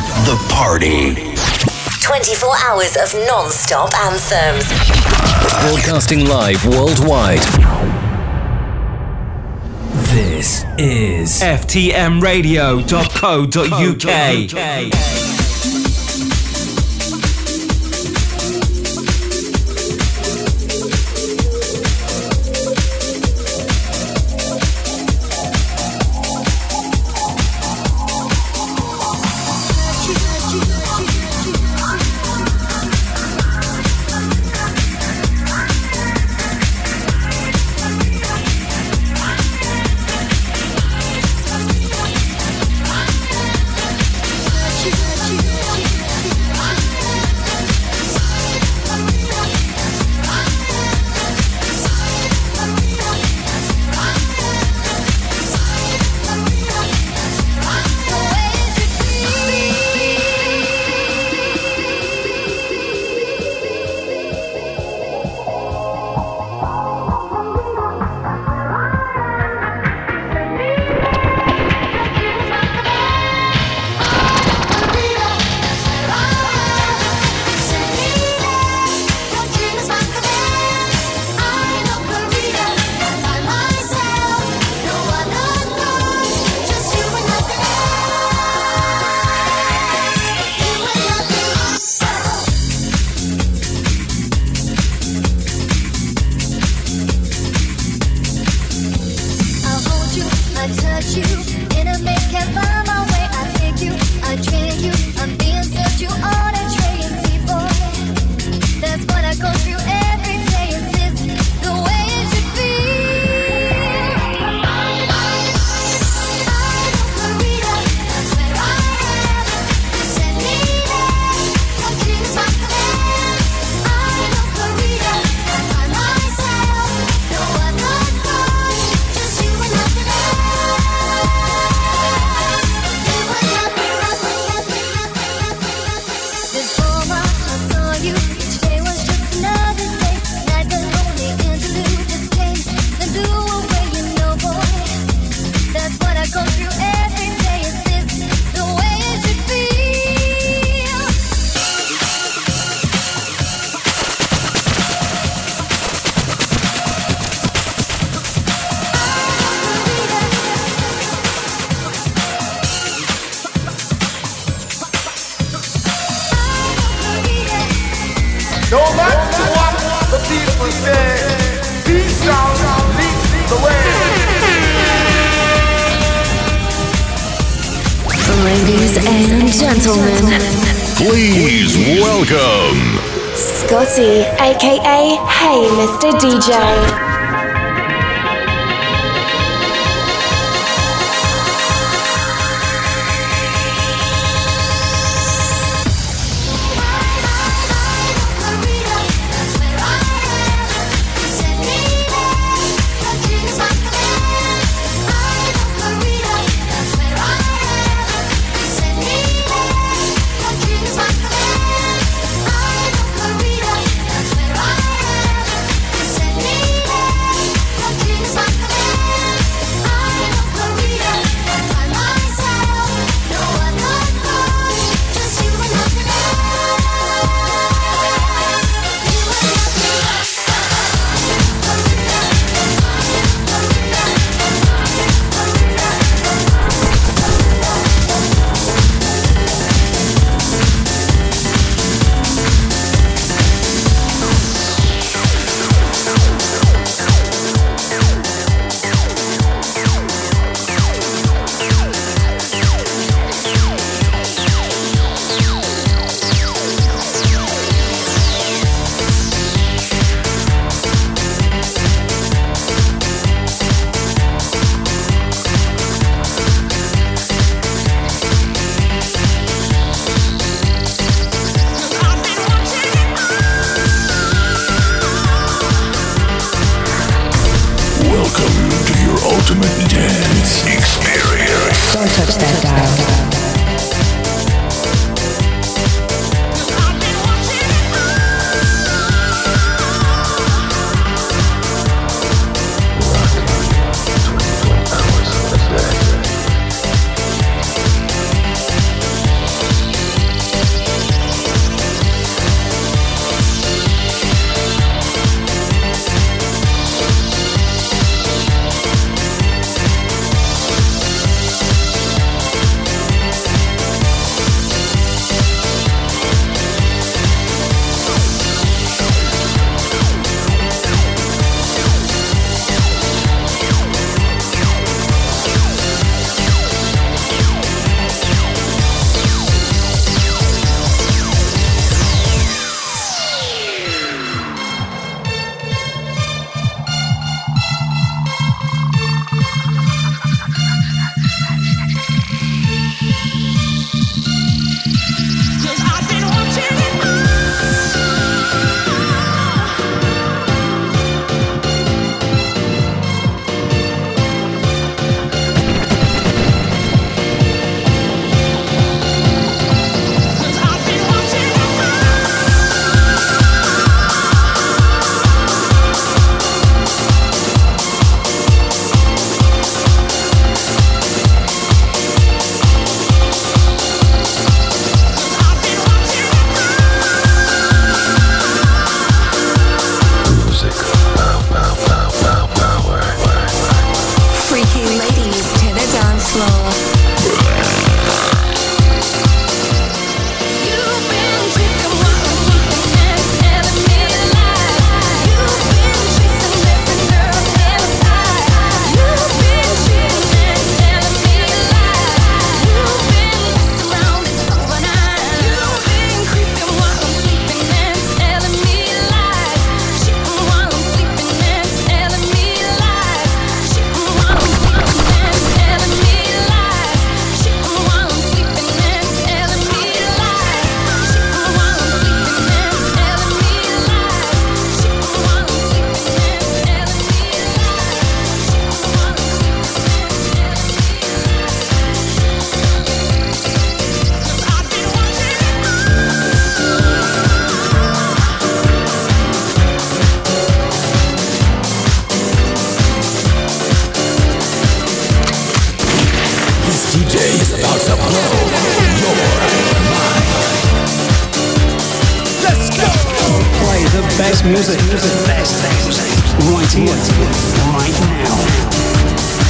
start the party. 24 hours of non stop anthems. Broadcasting live worldwide. This is ftmradio.co.uk. DJ. Today is about to blow your mind. Let's go! Play the best music, the best music, right here, right now.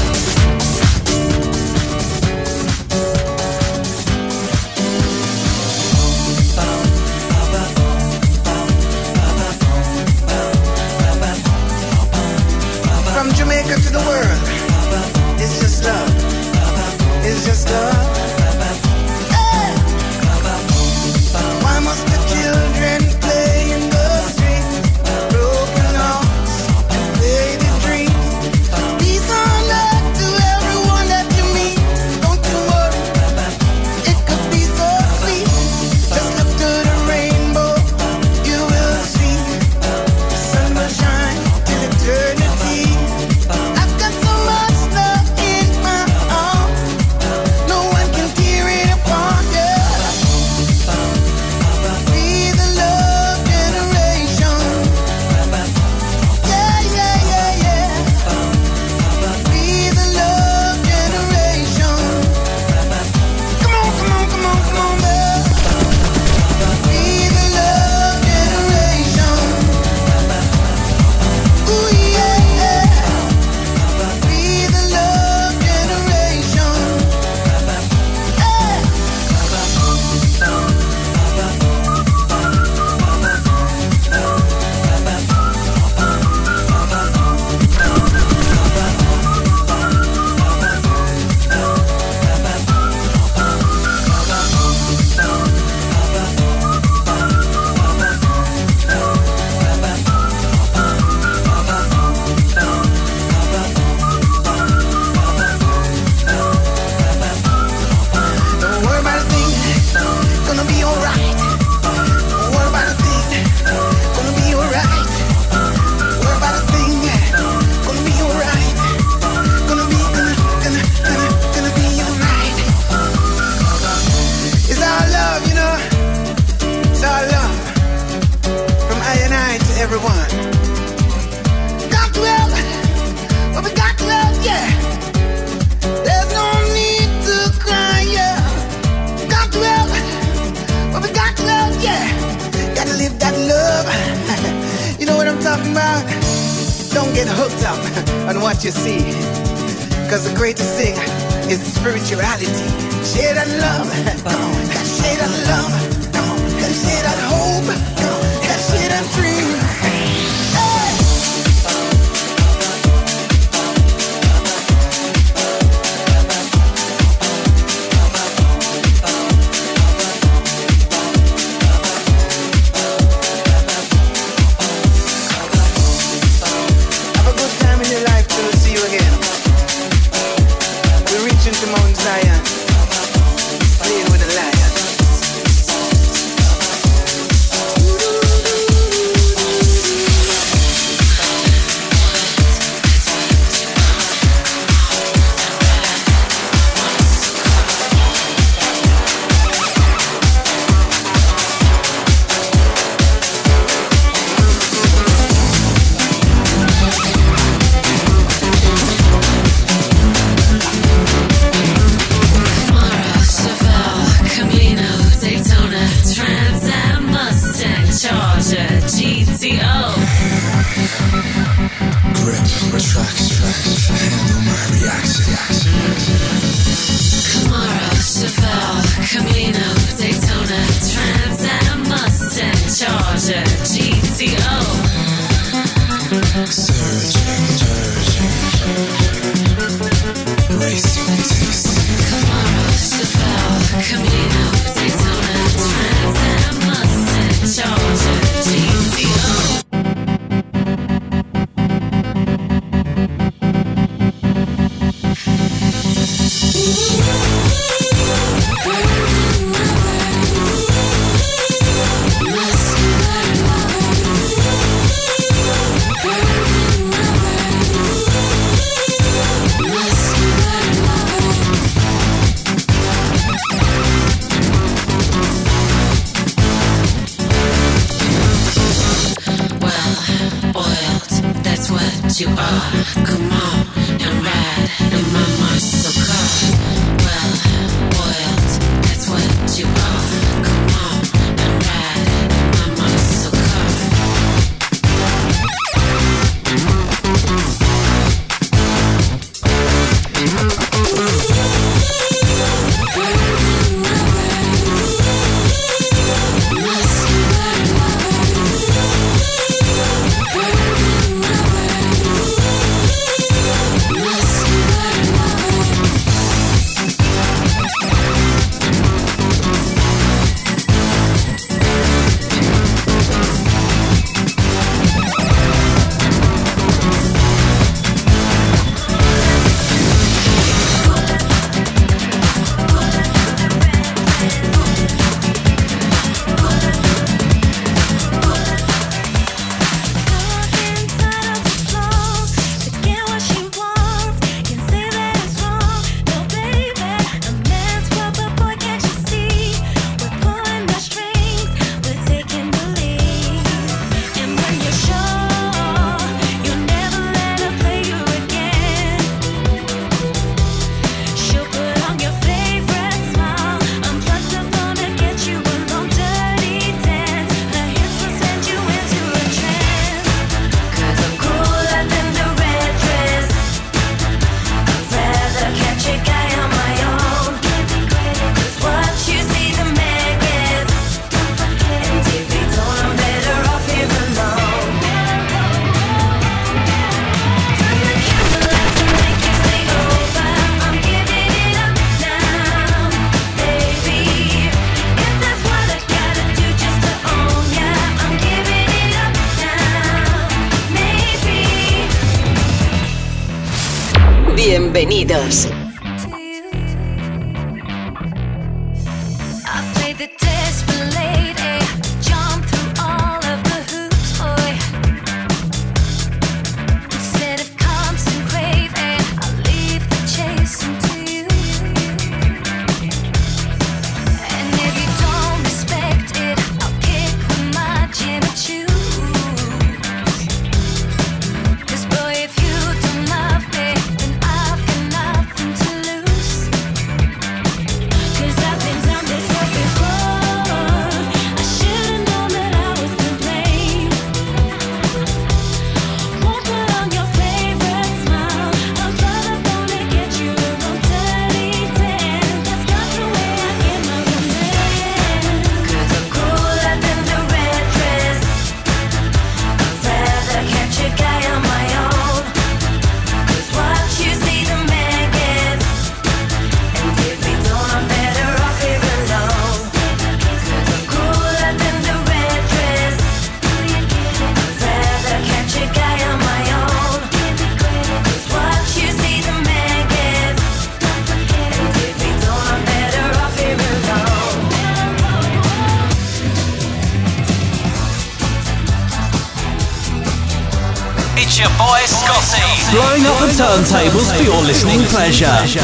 Listening pleasure.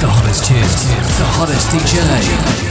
The hottest tunes, the hottest DJ.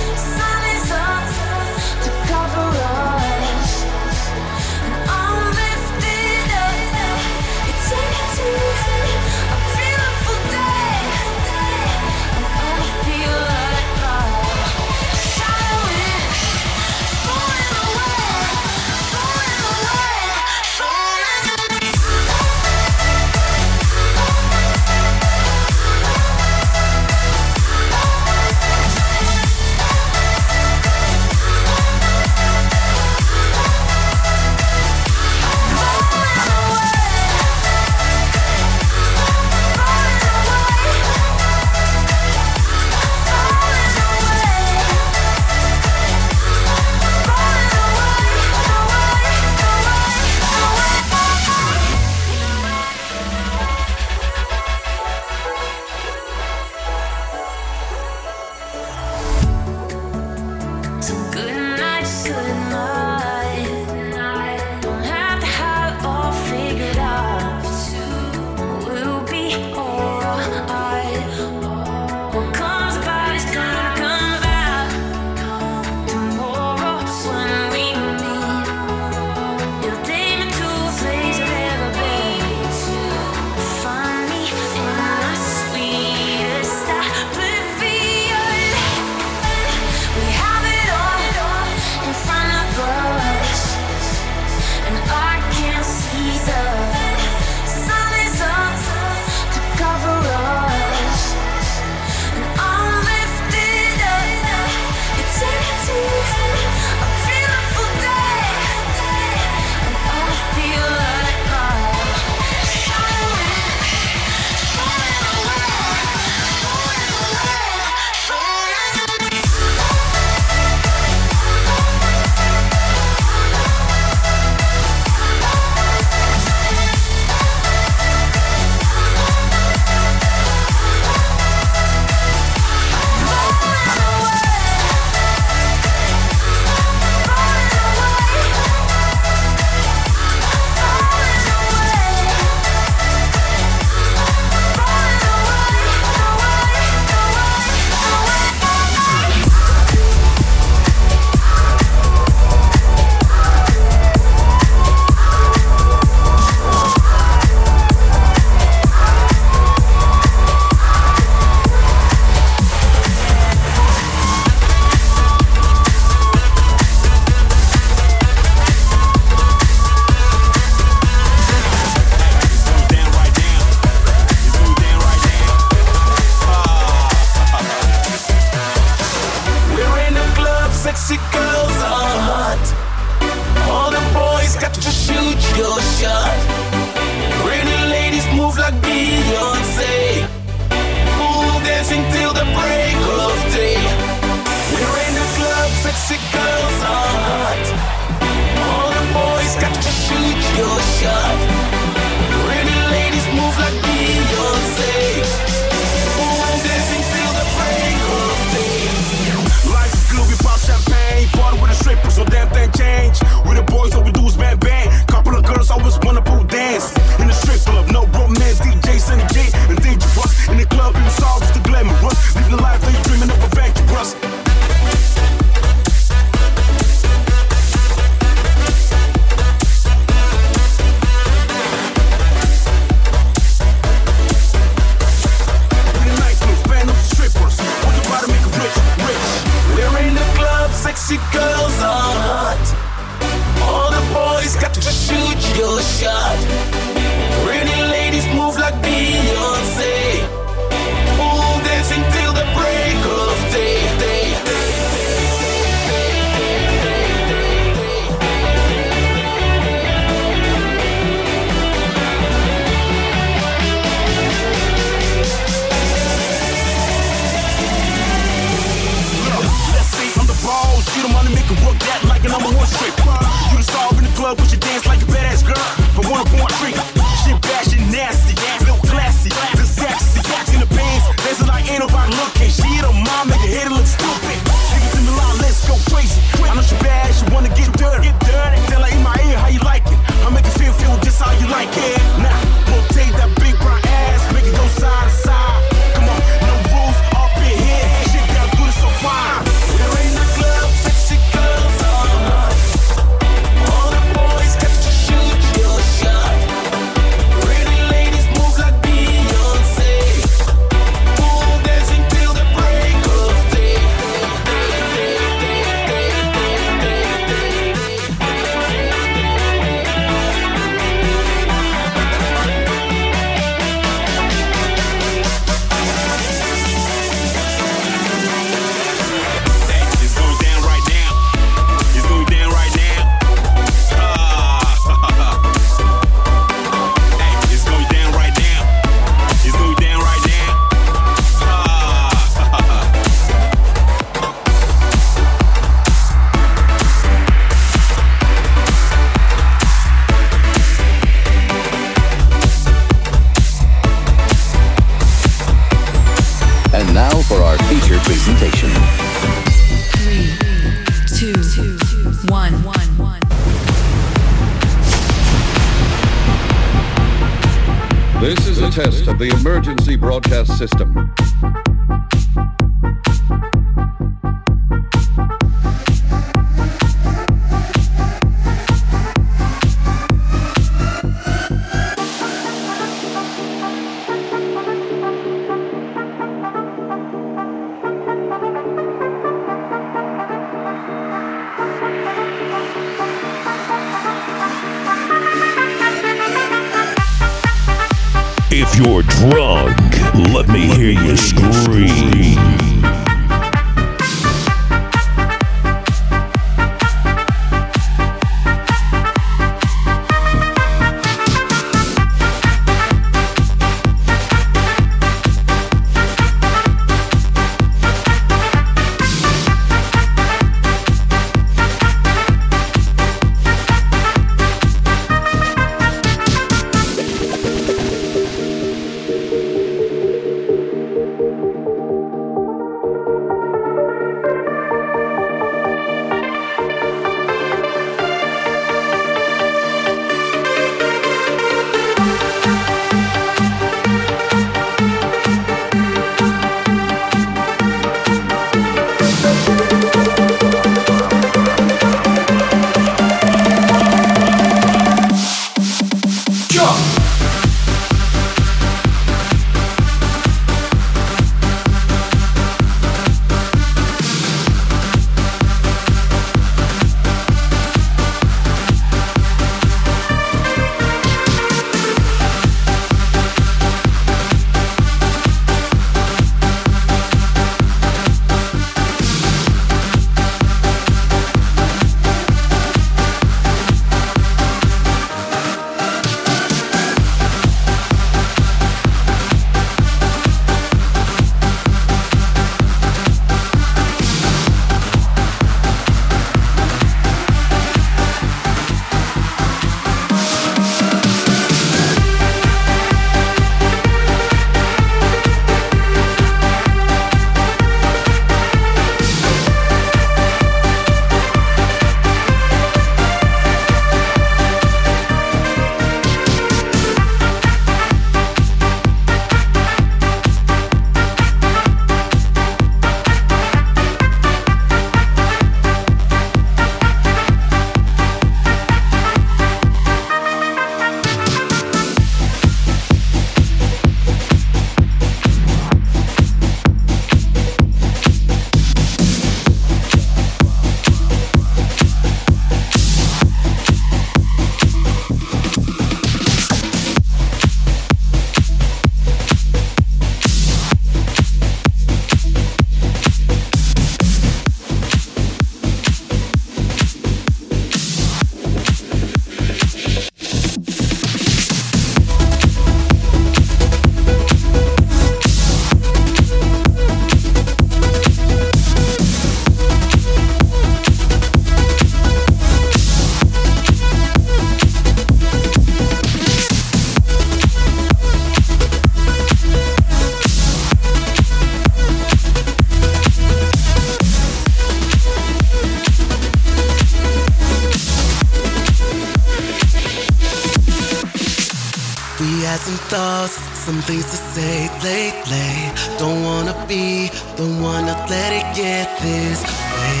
Some things to say lately. Don't wanna be, don't wanna let it get this way.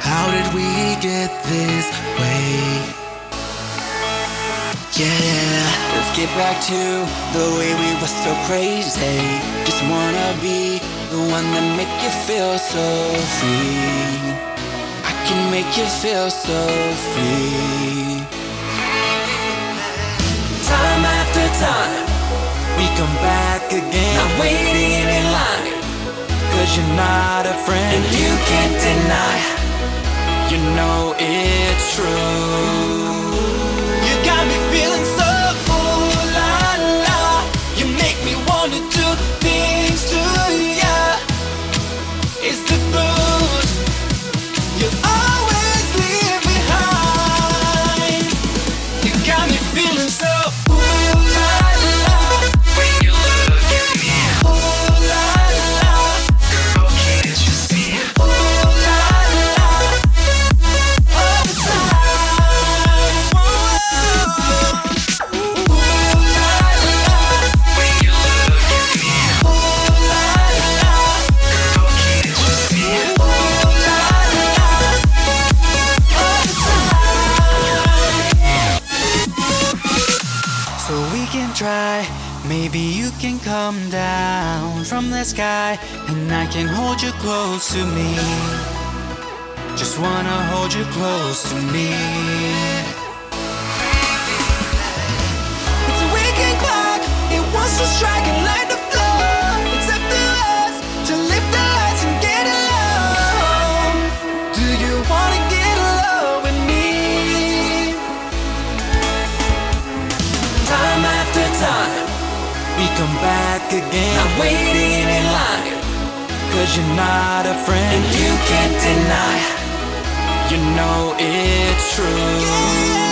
How did we get this way? Yeah, let's get back to the way we were so crazy. Just wanna be the one that make you feel so free. I can make you feel so free. Come back again. Not waiting in line, cause you're not a friend. And you can't deny, you know it's true. from the sky, and I can hold you close to me. Just wanna hold you close to me. It's a waking clock, it wants to strike and light. back again. I'm waiting in line. Cause you're not a friend. And you can't deny. You know it's true. Yeah.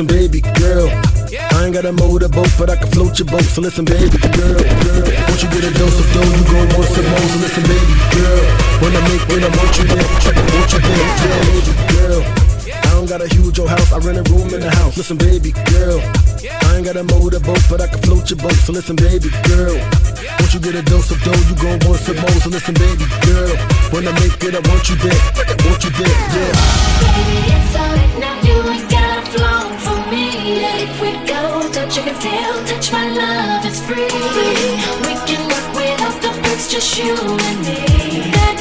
listen, baby girl. I ain't got a motorboat, but I can float your boat. So listen, baby girl, girl. Once you get a dose of dough? you gon' want some more. So listen, baby girl. When I make when I want you there, check I want you there, yeah, baby girl. I don't got a huge old house, I rent a room in the house. Listen, baby girl. I ain't got a motorboat, but I can float your boat. So listen, baby girl. won't you get a dose of dough, you gon' want some more. So listen, baby girl. When I make it, I want you there, want you there, yeah. Baby, it's alright now, you ain't gotta float you and me.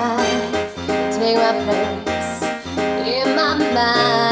Inside, take my place in my mind,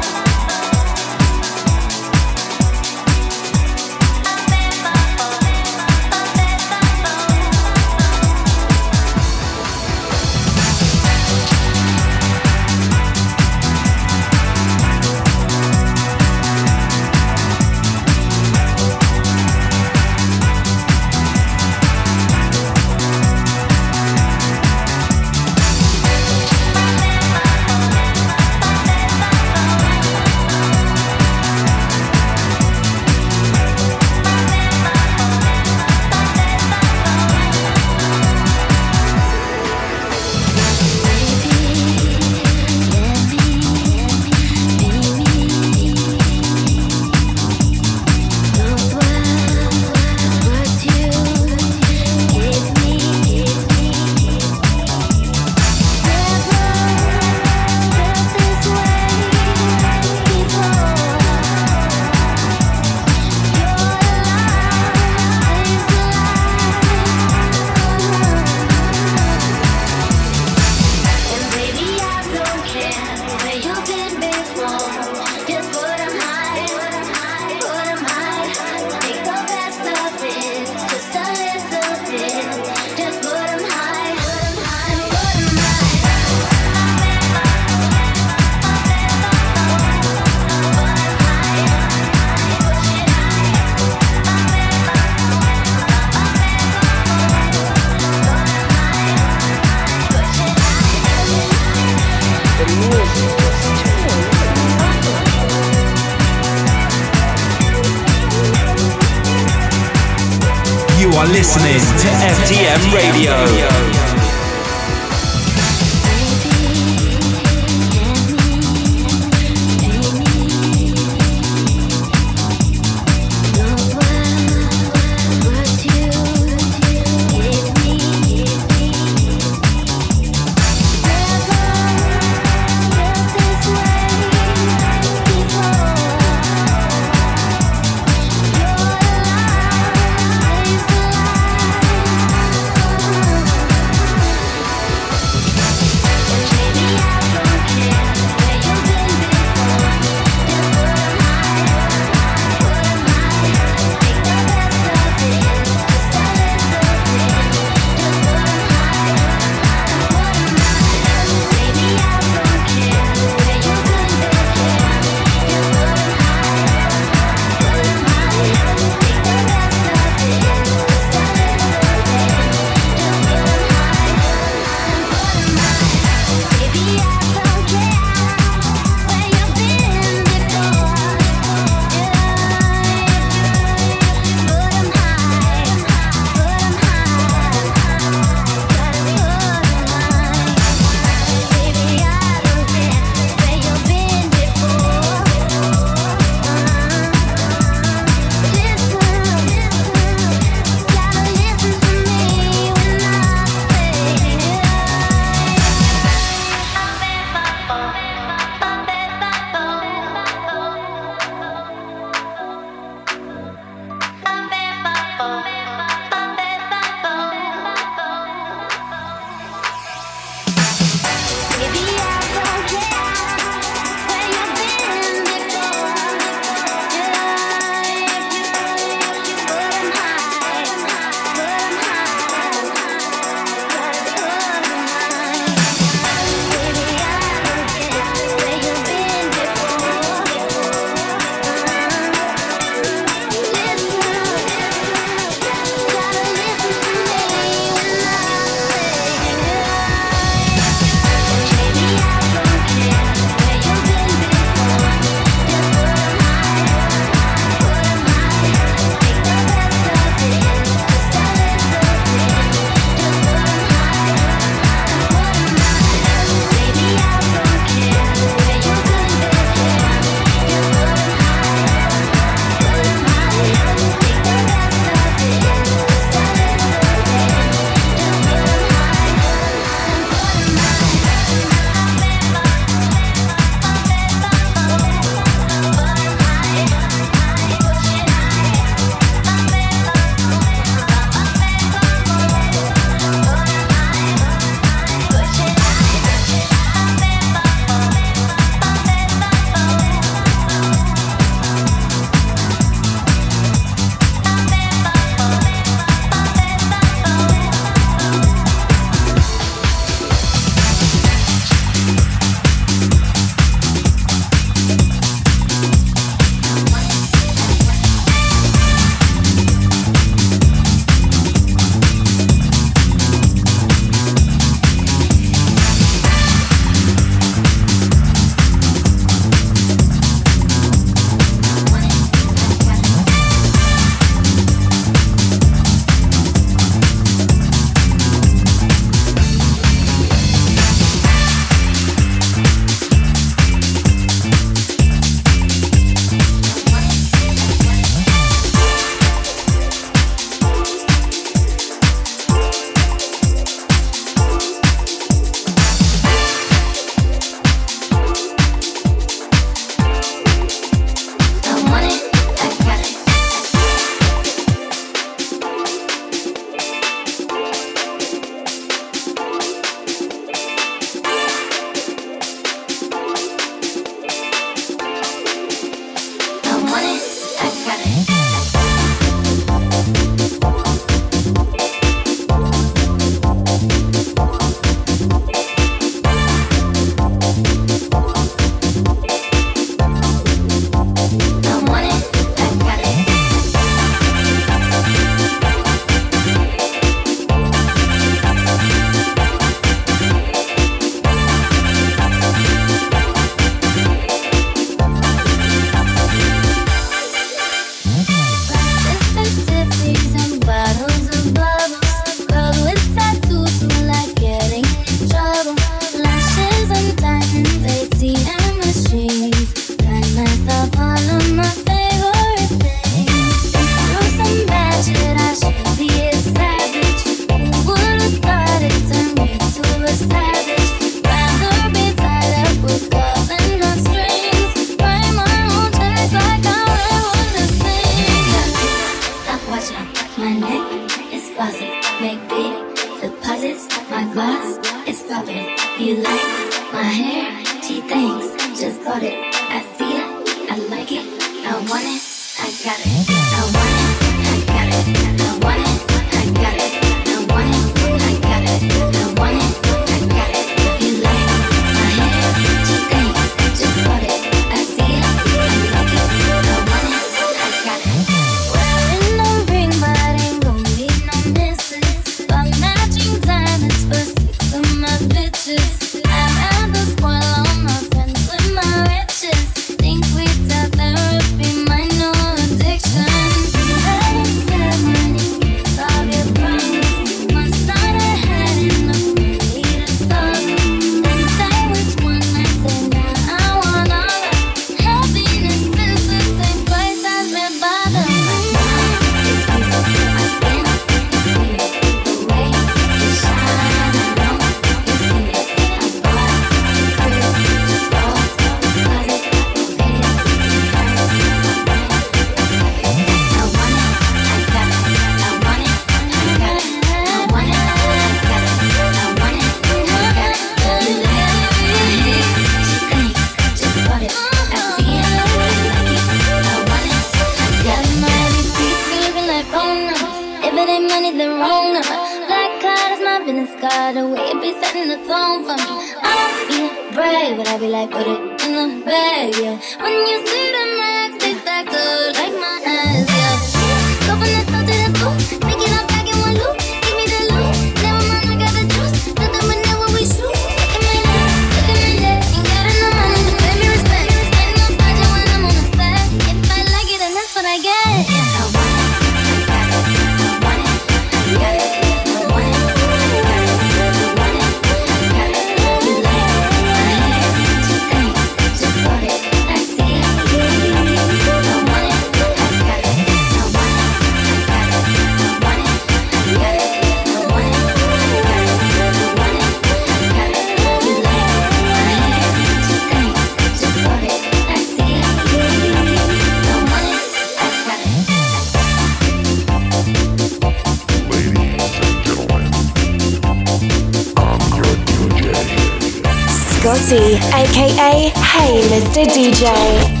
Scotty, aka Hey Mr. DJ.